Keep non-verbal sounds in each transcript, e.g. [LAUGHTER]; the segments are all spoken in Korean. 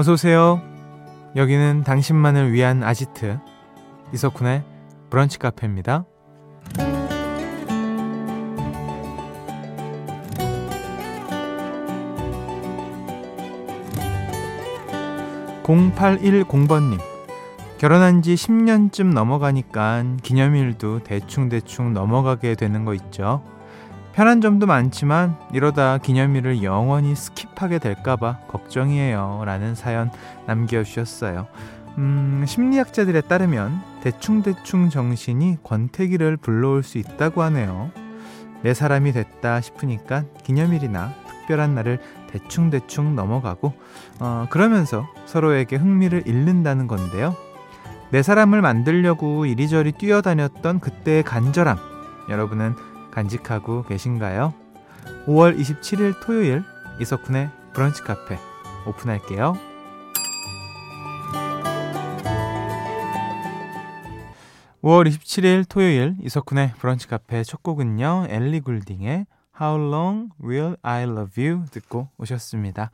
어서 오세요. 여기는 당신만을 위한 아지트 이석훈의 브런치 카페입니다. 0810번님 결혼한 지 10년쯤 넘어가니까 기념일도 대충대충 넘어가게 되는 거 있죠. 편한 점도 많지만 이러다 기념일을 영원히 skip하게 될까봐 걱정이에요. 라는 사연 남겨주셨어요. 음, 심리학자들에 따르면 대충대충 정신이 권태기를 불러올 수 있다고 하네요. 내 사람이 됐다 싶으니까 기념일이나 특별한 날을 대충대충 넘어가고, 어, 그러면서 서로에게 흥미를 잃는다는 건데요. 내 사람을 만들려고 이리저리 뛰어다녔던 그때의 간절함, 여러분은 간직하고 계신가요? 5월 27일 토요일 이석훈의 브런치 카페 오픈할게요. 5월 27일 토요일 이석훈의 브런치 카페 첫 곡은요. 엘리 굴딩의 How Long Will I Love You 듣고 오셨습니다.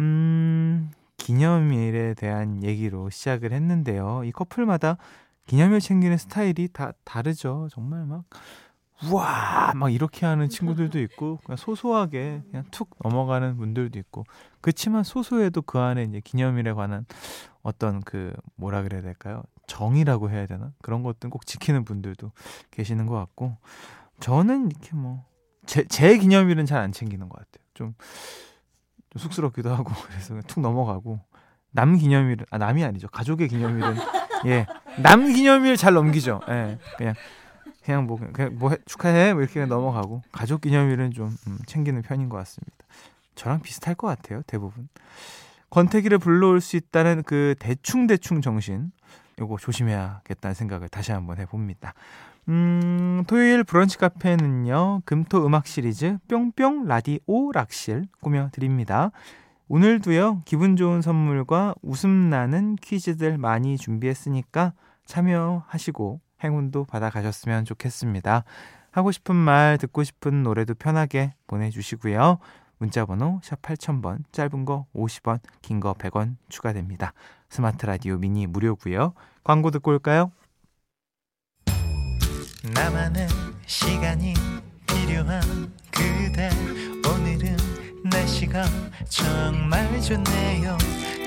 음, 기념일에 대한 얘기로 시작을 했는데요. 이 커플마다 기념일 챙기는 스타일이 다 다르죠. 정말 막 우와 막 이렇게 하는 친구들도 있고 그냥 소소하게 그냥 툭 넘어가는 분들도 있고 그렇지만 소소해도 그 안에 이제 기념일에 관한 어떤 그 뭐라 그래야 될까요? 정이라고 해야 되나? 그런 것들 꼭 지키는 분들도 계시는 것 같고 저는 이렇게 뭐 제 제 기념일은 잘 안 챙기는 것 같아요. 좀, 좀 쑥스럽기도 하고 [LAUGHS] 그래서 그냥 툭 넘어가고 남 기념일은 아 남이 아니죠. 가족의 기념일은 예 남 기념일 잘 넘기죠. 예 그냥 그냥 뭐 그냥 뭐 해, 축하해 뭐 이렇게 넘어가고 가족 기념일은 좀 음, 챙기는 편인 것 같습니다. 저랑 비슷할 것 같아요 대부분. 권태기를 불러올 수 있다는 그 대충 대충 정신 요거 조심해야겠다는 생각을 다시 한번 해봅니다. 음, 토요일 브런치 카페는요, 금토 음악 시리즈 뿅뿅 라디오 락실 꾸며드립니다. 오늘도요, 기분 좋은 선물과 웃음 나는 퀴즈들 많이 준비했으니까 참여하시고 행운도 받아가셨으면 좋겠습니다. 하고 싶은 말, 듣고 싶은 노래도 편하게 보내주시고요. 문자번호 샵 8000번, 짧은 거 50원, 긴 거 100원 추가됩니다. 스마트 라디오 미니 무료고요. 광고 듣고 올까요? 나만의 시간이 필요한 그대 오늘은 날씨가 정말 좋네요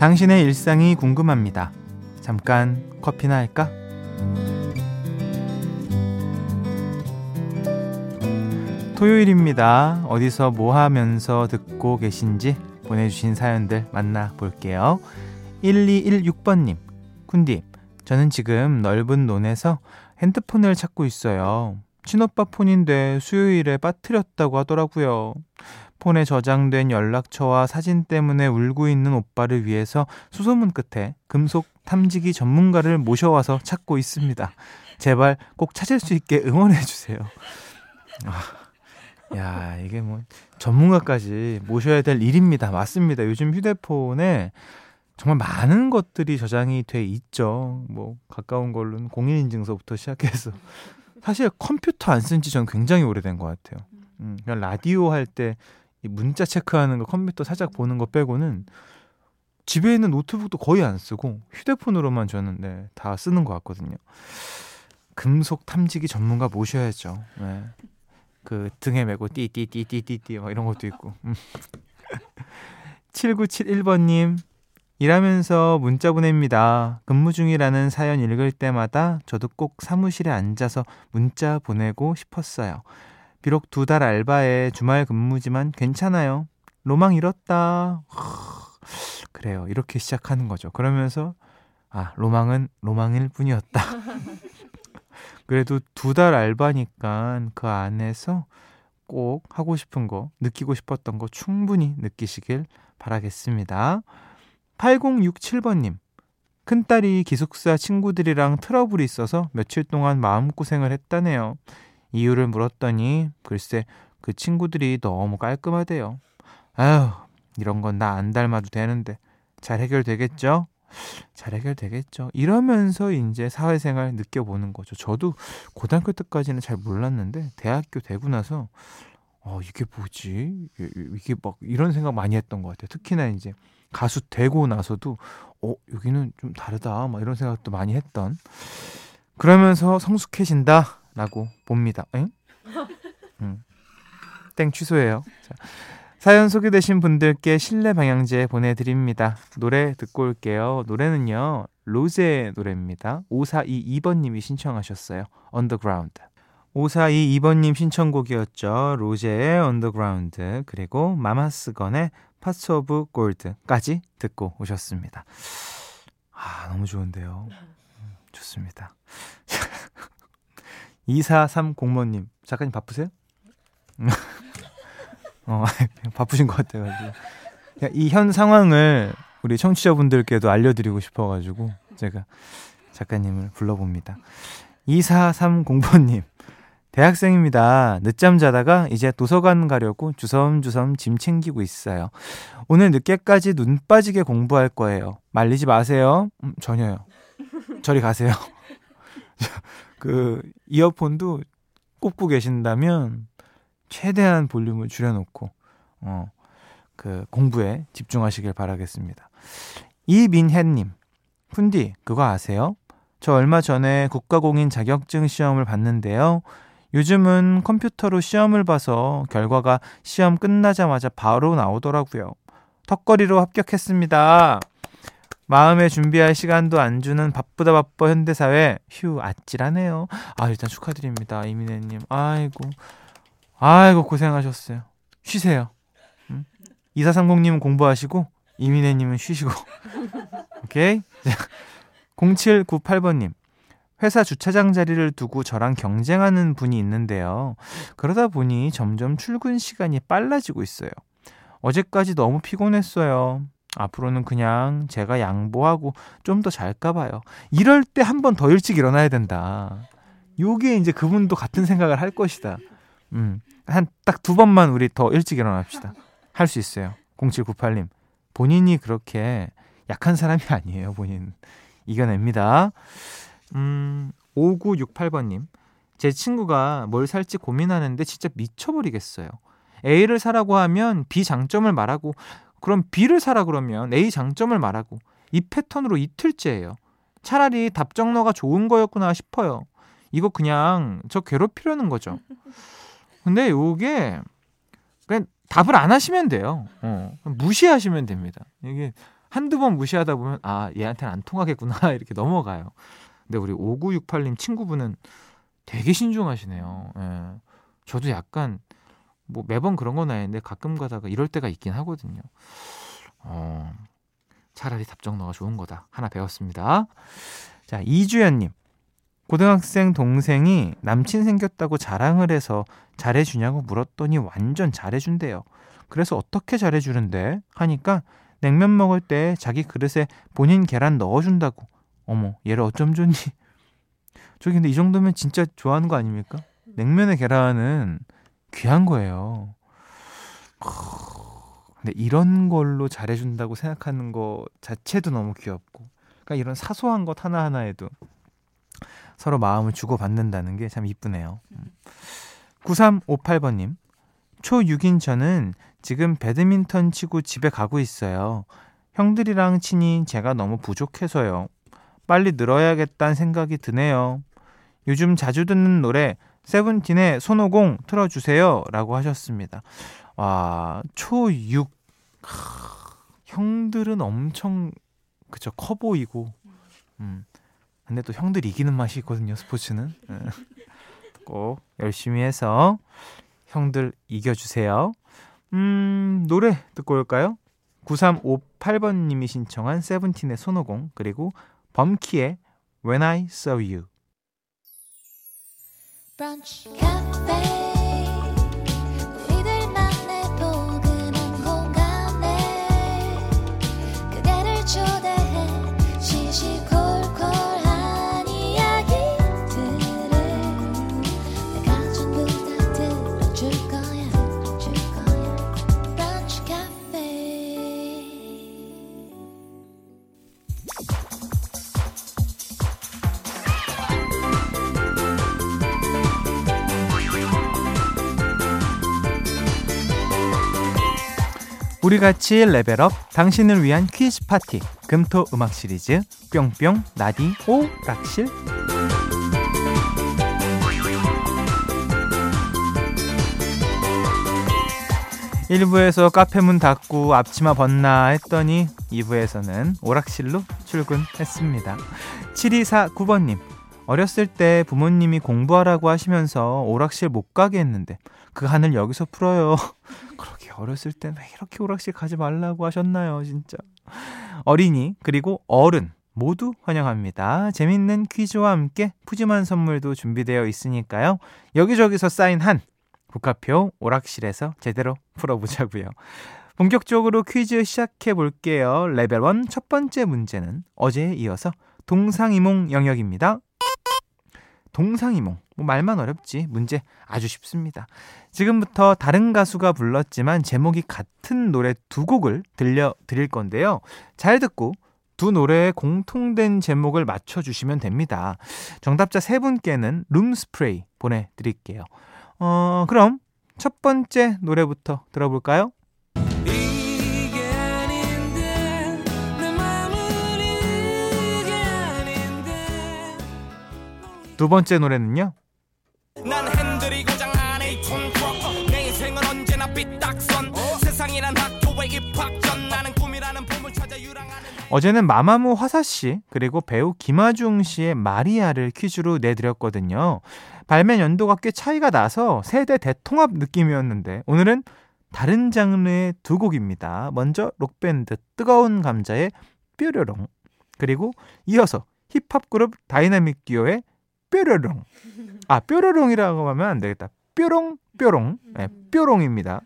당신의 일상이 궁금합니다. 잠깐 커피나 할까? 토요일입니다. 어디서 뭐 하면서 듣고 계신지 보내주신 사연들 만나볼게요. 1216번님, 쿤디, 저는 지금 넓은 논에서 핸드폰을 찾고 있어요. 친오빠 폰인데 수요일에 빠뜨렸다고 하더라고요. 폰에 저장된 연락처와 사진 때문에 울고 있는 오빠를 위해서 수소문 끝에 금속 탐지기 전문가를 모셔와서 찾고 있습니다. 제발 꼭 찾을 수 있게 응원해 주세요. 아, 야, 이게 뭐 전문가까지 모셔야 될 일입니다. 맞습니다. 요즘 휴대폰에 정말 많은 것들이 저장이 돼 있죠. 뭐 가까운 걸로는 공인인증서부터 시작해서 사실 컴퓨터 안 쓴 지 전 굉장히 오래된 것 같아요. 음, 그냥 라디오 할때 이 문자 체크하는 거 컴퓨터 살짝 보는 거 빼고는 집에 있는 노트북도 거의 안 쓰고 휴대폰으로만 저는 네, 다 쓰는 것 같거든요. 금속 탐지기 전문가 모셔야죠. 네. 그 등에 메고 띠띠띠띠띠띠 막 이런 것도 있고. [LAUGHS] 7971번님 일하면서 문자 보냅니다. 근무 중이라는 사연 읽을 때마다 저도 꼭 사무실에 앉아서 문자 보내고 싶었어요. 비록 두 달 알바에 주말 근무지만 괜찮아요. 로망 잃었다. 그래요. 이렇게 시작하는 거죠. 그러면서 아, 로망은 로망일 뿐이었다. [LAUGHS] 그래도 두 달 알바니까 그 안에서 꼭 하고 싶은 거, 느끼고 싶었던 거 충분히 느끼시길 바라겠습니다. 8067번님, 큰딸이 기숙사 친구들이랑 트러블이 있어서 며칠 동안 마음고생을 했다네요. 이유를 물었더니 글쎄 그 친구들이 너무 깔끔하대요. 아휴, 이런 건 나 안 닮아도 되는데 잘 해결되겠죠? 잘 해결되겠죠. 이러면서 이제 사회생활 느껴보는 거죠. 저도 고등학교 때까지는 잘 몰랐는데 대학교 되고 나서 어 이게 뭐지? 이게 막 이런 생각 많이 했던 것 같아요. 특히나 이제 가수 되고 나서도 어 여기는 좀 다르다 막 이런 생각도 많이 했던 그러면서 성숙해진다 라고 봅니다. 엥? 음. 땡 취소해요. 자, 사연 소개되신 분들께 실내 방향제 보내드립니다. 노래 듣고 올게요. 노래는요, 로제의 노래입니다. 5422번님이 신청하셨어요. 언더그라운드. 5422번님 신청곡이었죠. 로제의 언더그라운드, 그리고 마마스건의 Pots of Gold까지 듣고 오셨습니다. 아, 너무 좋은데요. 음, 좋습니다. [LAUGHS] 2430번님, 작가님 바쁘세요? 어, [LAUGHS] 바쁘신 것 같아가지고. 이 현 상황을 우리 청취자분들께도 알려드리고 싶어가지고 제가 작가님을 불러봅니다. 2430번님. 대학생입니다. 늦잠 자다가 이제 도서관 가려고 주섬주섬 짐 챙기고 있어요. 오늘 늦게까지 눈 빠지게 공부할 거예요. 말리지 마세요. 음, 전혀요. 저리 가세요. [LAUGHS] 그 이어폰도 꼽고 계신다면 최대한 볼륨을 줄여놓고 어, 그 공부에 집중하시길 바라겠습니다. 이민혜님, 훈디 그거 아세요? 저 얼마 전에 국가공인 자격증 시험을 봤는데요. 요즘은 컴퓨터로 시험을 봐서 결과가 시험 끝나자마자 바로 나오더라고요. 턱걸이로 합격했습니다. 마음에 준비할 시간도 안 주는 바쁘다 바빠 현대사회. 휴, 아찔하네요. 아, 일단 축하드립니다. 이민혜님. 아이고. 아이고 고생하셨어요. 쉬세요. 응? 2430님은 공부하시고 이민혜님은 쉬시고. [LAUGHS] 오케이? 0798번님. 회사 주차장 자리를 두고 저랑 경쟁하는 분이 있는데요. 그러다 보니 점점 출근 시간이 빨라지고 있어요. 어제까지 너무 피곤했어요. 앞으로는 그냥 제가 양보하고 좀 더 잘까 봐요. 이럴 때 한 번 더 일찍 일어나야 된다. 요게 이제 그분도 같은 생각을 할 것이다. 음. 한 딱 두 번만 우리 더 일찍 일어납시다. 할 수 있어요. 0798님. 본인이 그렇게 약한 사람이 아니에요, 본인. 이겨냅니다. 음, 5968번님. 제 친구가 뭘 살지 고민하는데 진짜 미쳐버리겠어요. A를 사라고 하면 B 장점을 말하고, 그럼 B를 사라 그러면 A 장점을 말하고, 이 패턴으로 이틀째예요. 차라리 답정너가 좋은 거였구나 싶어요. 이거 그냥 저 괴롭히려는 거죠. [LAUGHS] 근데 요게 그냥 답을 안 하시면 돼요. 어, 무시하시면 됩니다. 이게 한두 번 무시하다 보면 아 얘한테는 안 통하겠구나 [LAUGHS] 이렇게 넘어가요. 근데 우리 5968님 친구분은 되게 신중하시네요. 예. 저도 약간 뭐 매번 그런 건 아닌데 가끔 가다가 이럴 때가 있긴 하거든요. 어, 차라리 답정너가 좋은 거다. 하나 배웠습니다. 자, 이주연님. 고등학생 동생이 남친 생겼다고 자랑을 해서 잘해주냐고 물었더니 완전 잘해준대요. 그래서 어떻게 잘해주는데? 하니까 냉면 먹을 때 자기 그릇에 본인 계란 넣어준다고. 어머, 얘를 어쩜 좋니? 저기 근데 이 정도면 진짜 좋아하는 거 아닙니까? 냉면의 계란은 귀한 거예요. 근데 이런 걸로 잘해준다고 생각하는 거 자체도 너무 귀엽고. 그러니까 이런 사소한 것 하나하나에도 서로 마음을 주고받는다는 게 참 이쁘네요. 9358번님. 초6인 저는 지금 배드민턴 치고 집에 가고 있어요. 형들이랑 치니 제가 너무 부족해서요. 빨리 늘어야겠다는 생각이 드네요. 요즘 자주 듣는 노래 세븐틴의 손오공 틀어주세요. 라고 하셨습니다. 와, 초6. 형들은 엄청, 그쵸, 커 보이고, 음, 근데 또 형들 이기는 맛이 있거든요, 스포츠는. 예. 꼭 열심히 해서 형들 이겨주세요. 음, 노래 듣고 올까요? 9358번님이 신청한 세븐틴의 손오공, 그리고 범키의 When I Saw You. 브런 우리 같이 레벨업 당신을 위한 퀴즈 파티 금토 음악 시리즈 뿅뿅 나디 오 락실 1부에서 카페 문 닫고 앞치마 벗나 했더니 2부에서는 오락실로 출근했습니다. 7249번님, 어렸을 때 부모님이 공부하라고 하시면서 오락실 못 가게 했는데 그 한을 여기서 풀어요. [LAUGHS] 그렇게 어렸을 땐 왜 이렇게 오락실 가지 말라고 하셨나요, 진짜. 어린이, 그리고 어른, 모두 환영합니다. 재밌는 퀴즈와 함께 푸짐한 선물도 준비되어 있으니까요. 여기저기서 쌓인 한 국화표 오락실에서 제대로 풀어보자고요. 본격적으로 퀴즈 시작해 볼게요. 레벨 1 첫 번째 문제는 어제에 이어서 동상이몽 영역입니다. 동상이몽. 뭐 말만 어렵지. 문제 아주 쉽습니다. 지금부터 다른 가수가 불렀지만 제목이 같은 노래 두 곡을 들려 드릴 건데요. 잘 듣고 두 노래의 공통된 제목을 맞춰 주시면 됩니다. 정답자 세 분께는 룸 스프레이 보내 드릴게요. 어, 그럼 첫 번째 노래부터 들어볼까요? 두 번째 노래는요? 어제는 마마무 화사 씨 그리고 배우 김아중 씨의 마리아를 퀴즈로 내드렸거든요. 발매 연도가 꽤 차이가 나서 세대 대통합 느낌이었는데 오늘은 다른 장르의 두 곡입니다. 먼저 록밴드 뜨거운 감자의 뾰로롱 그리고 이어서 힙합 그룹 다이나믹 듀오의 뾰로롱 아 뾰로롱이라고 하면 안 되겠다. 뾰롱 뾰롱 네, 뾰롱입니다.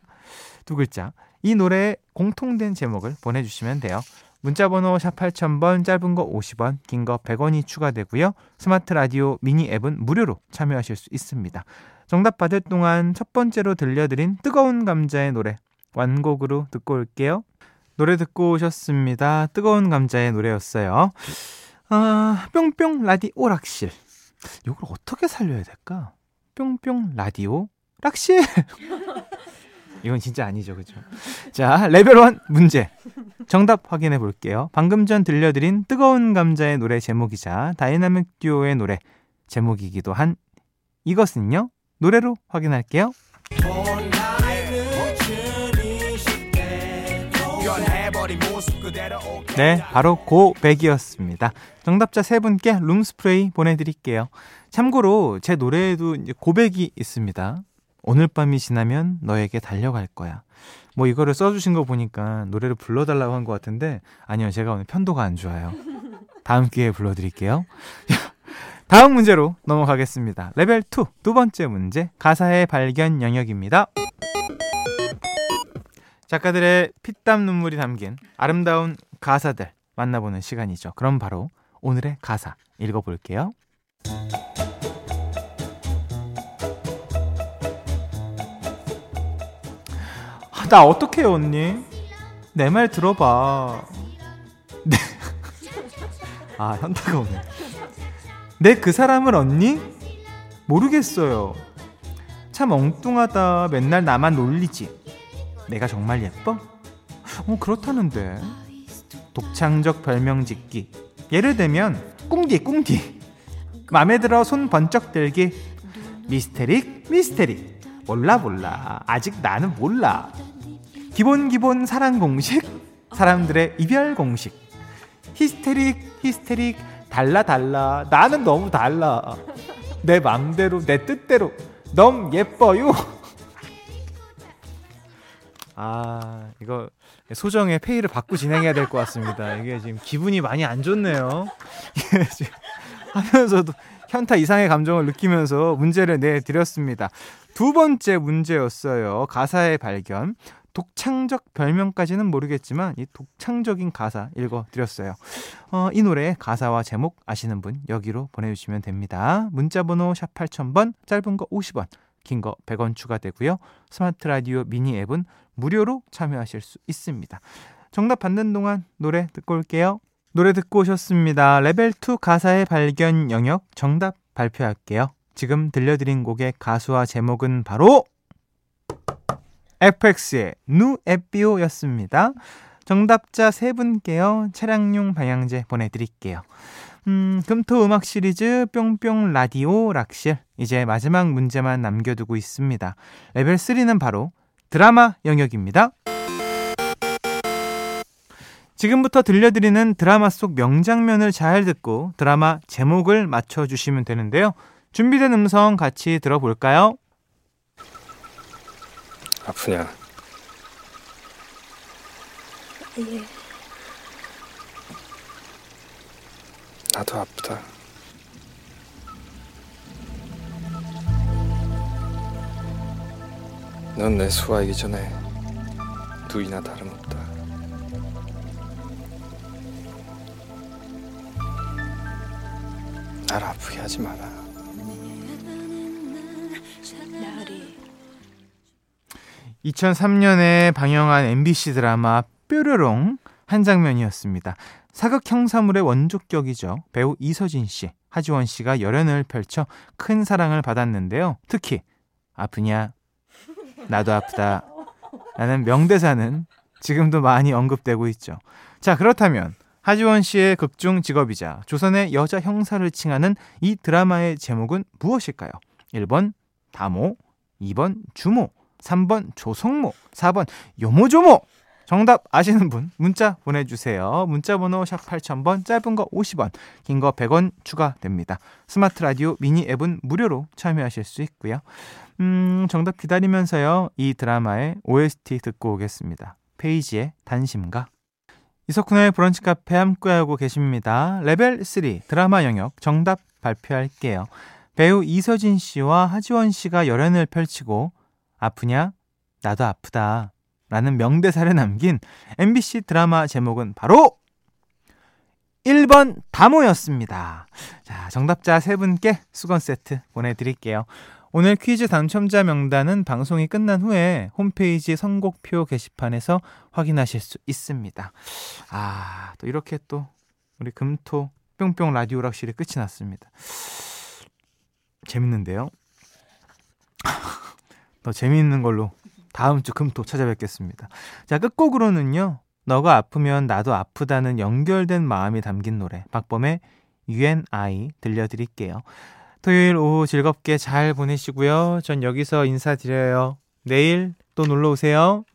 두 글자 이 노래의 공통된 제목을 보내주시면 돼요. 문자번호 샵 8000번 짧은 거 50원 긴 거 100원이 추가되고요. 스마트 라디오 미니 앱은 무료로 참여하실 수 있습니다. 정답 받을 동안 첫 번째로 들려드린 뜨거운 감자의 노래 완곡으로 듣고 올게요. 노래 듣고 오셨습니다. 뜨거운 감자의 노래였어요. 아, 뿅뿅 라디오 락실. 이걸 어떻게 살려야 될까? 뿅뿅 라디오 락실. [LAUGHS] 이건 진짜 아니죠. 그죠? 자, 레벨 1 문제. 정답 확인해 볼게요. 방금 전 들려드린 뜨거운 감자의 노래 제목이자 다이나믹 듀오의 노래 제목이기도 한 이것은요? 노래로 확인할게요. 네, 바로 고백이었습니다. 정답자 세 분께 룸스프레이 보내드릴게요. 참고로 제 노래에도 고백이 있습니다. 오늘 밤이 지나면 너에게 달려갈 거야. 뭐 이거를 써주신 거 보니까 노래를 불러달라고 한 것 같은데 아니요 제가 오늘 편도가 안 좋아요. 다음 기회에 불러드릴게요. [LAUGHS] 다음 문제로 넘어가겠습니다. 레벨 2 두 번째 문제 가사의 발견 영역입니다. 작가들의 피땀 눈물이 담긴 아름다운 가사들 만나보는 시간이죠. 그럼 바로 오늘의 가사 읽어볼게요. 나 어떡해요, 언니? 내 말 들어봐. 네. [LAUGHS] 아, 현타가 오네. 내 그 사람을 언니? 모르겠어요. 참 엉뚱하다. 맨날 나만 놀리지. 내가 정말 예뻐? 어, 그렇다는데. 독창적 별명 짓기. 예를 들면, 꿍디, 꿍디. 맘에 들어 손 번쩍 들기. 미스테릭, 미스테릭. 몰라, 몰라. 아직 나는 몰라. 기본 기본 사랑 공식 사람들의 이별 공식 히스테릭 히스테릭 달라 달라 나는 너무 달라 내 맘대로 내 뜻대로 너무 예뻐요 아 이거 소정의 페이를 받고 진행해야 될 것 같습니다 이게 지금 기분이 많이 안 좋네요 [LAUGHS] 하면서도 현타 이상의 감정을 느끼면서 문제를 내드렸습니다 두 번째 문제였어요 가사의 발견 독창적 별명까지는 모르겠지만 이 독창적인 가사 읽어드렸어요. 어, 이 노래 가사와 제목 아시는 분 여기로 보내주시면 됩니다. 문자번호 샵 8000번 짧은 거 50원 긴 거 100원 추가되고요. 스마트 라디오 미니 앱은 무료로 참여하실 수 있습니다. 정답 받는 동안 노래 듣고 올게요. 노래 듣고 오셨습니다. 레벨 2 가사의 발견 영역 정답 발표할게요. 지금 들려드린 곡의 가수와 제목은 바로 FX의 누 예삐오였습니다. 정답자 세 분께요. 차량용 방향제 보내드릴게요. 음, 금토 음악 시리즈 뿅뿅 라디오 락실. 이제 마지막 문제만 남겨두고 있습니다. 레벨 3는 바로 드라마 영역입니다. 지금부터 들려드리는 드라마 속 명장면을 잘 듣고 드라마 제목을 맞춰주시면 되는데요. 준비된 음성 같이 들어볼까요? 아프냐? 예. 나도 아프다. 넌 내 수아이기 전에 누이나 다름없다. 날 아프게 하지 마라. 나리 2003년에 방영한 MBC 드라마 뾰로롱 한 장면이었습니다. 사극 형사물의 원조격이죠. 배우 이서진 씨, 하지원 씨가 열연을 펼쳐 큰 사랑을 받았는데요. 특히 아프냐? 나도 아프다. 라는 명대사는 지금도 많이 언급되고 있죠. 자, 그렇다면 하지원 씨의 극중 직업이자 조선의 여자 형사를 칭하는 이 드라마의 제목은 무엇일까요? 1번 다모, 2번 주모, 3번 조성모, 4번 요모조모. 정답 아시는 분 문자 보내주세요. 문자 번호 샵 8000번 짧은 거 50원 긴 거 100원 추가됩니다. 스마트 라디오 미니 앱은 무료로 참여하실 수 있고요. 음 정답 기다리면서요. 이 드라마의 OST 듣고 오겠습니다. 페이지의 단심가 이석훈의 브런치 카페 함께하고 계십니다. 레벨 3 드라마 영역 정답 발표할게요. 배우 이서진 씨와 하지원 씨가 열연을 펼치고 아프냐? 나도 아프다. 라는 명대사를 남긴 MBC 드라마 제목은 바로 1번 다모였습니다. 자, 정답자 세 분께 수건 세트 보내드릴게요. 오늘 퀴즈 당첨자 명단은 방송이 끝난 후에 홈페이지 선곡표 게시판에서 확인하실 수 있습니다. 아, 또 이렇게 또 우리 금토 뿅뿅 라디오 락실이 끝이 났습니다. 재밌는데요? [LAUGHS] 더 재미있는 걸로 다음 주 금토 찾아뵙겠습니다. 자, 끝곡으로는요. 너가 아프면 나도 아프다는 연결된 마음이 담긴 노래 박범의 UNI 들려드릴게요. 토요일 오후 즐겁게 잘 보내시고요. 전 여기서 인사드려요. 내일 또 놀러 오세요.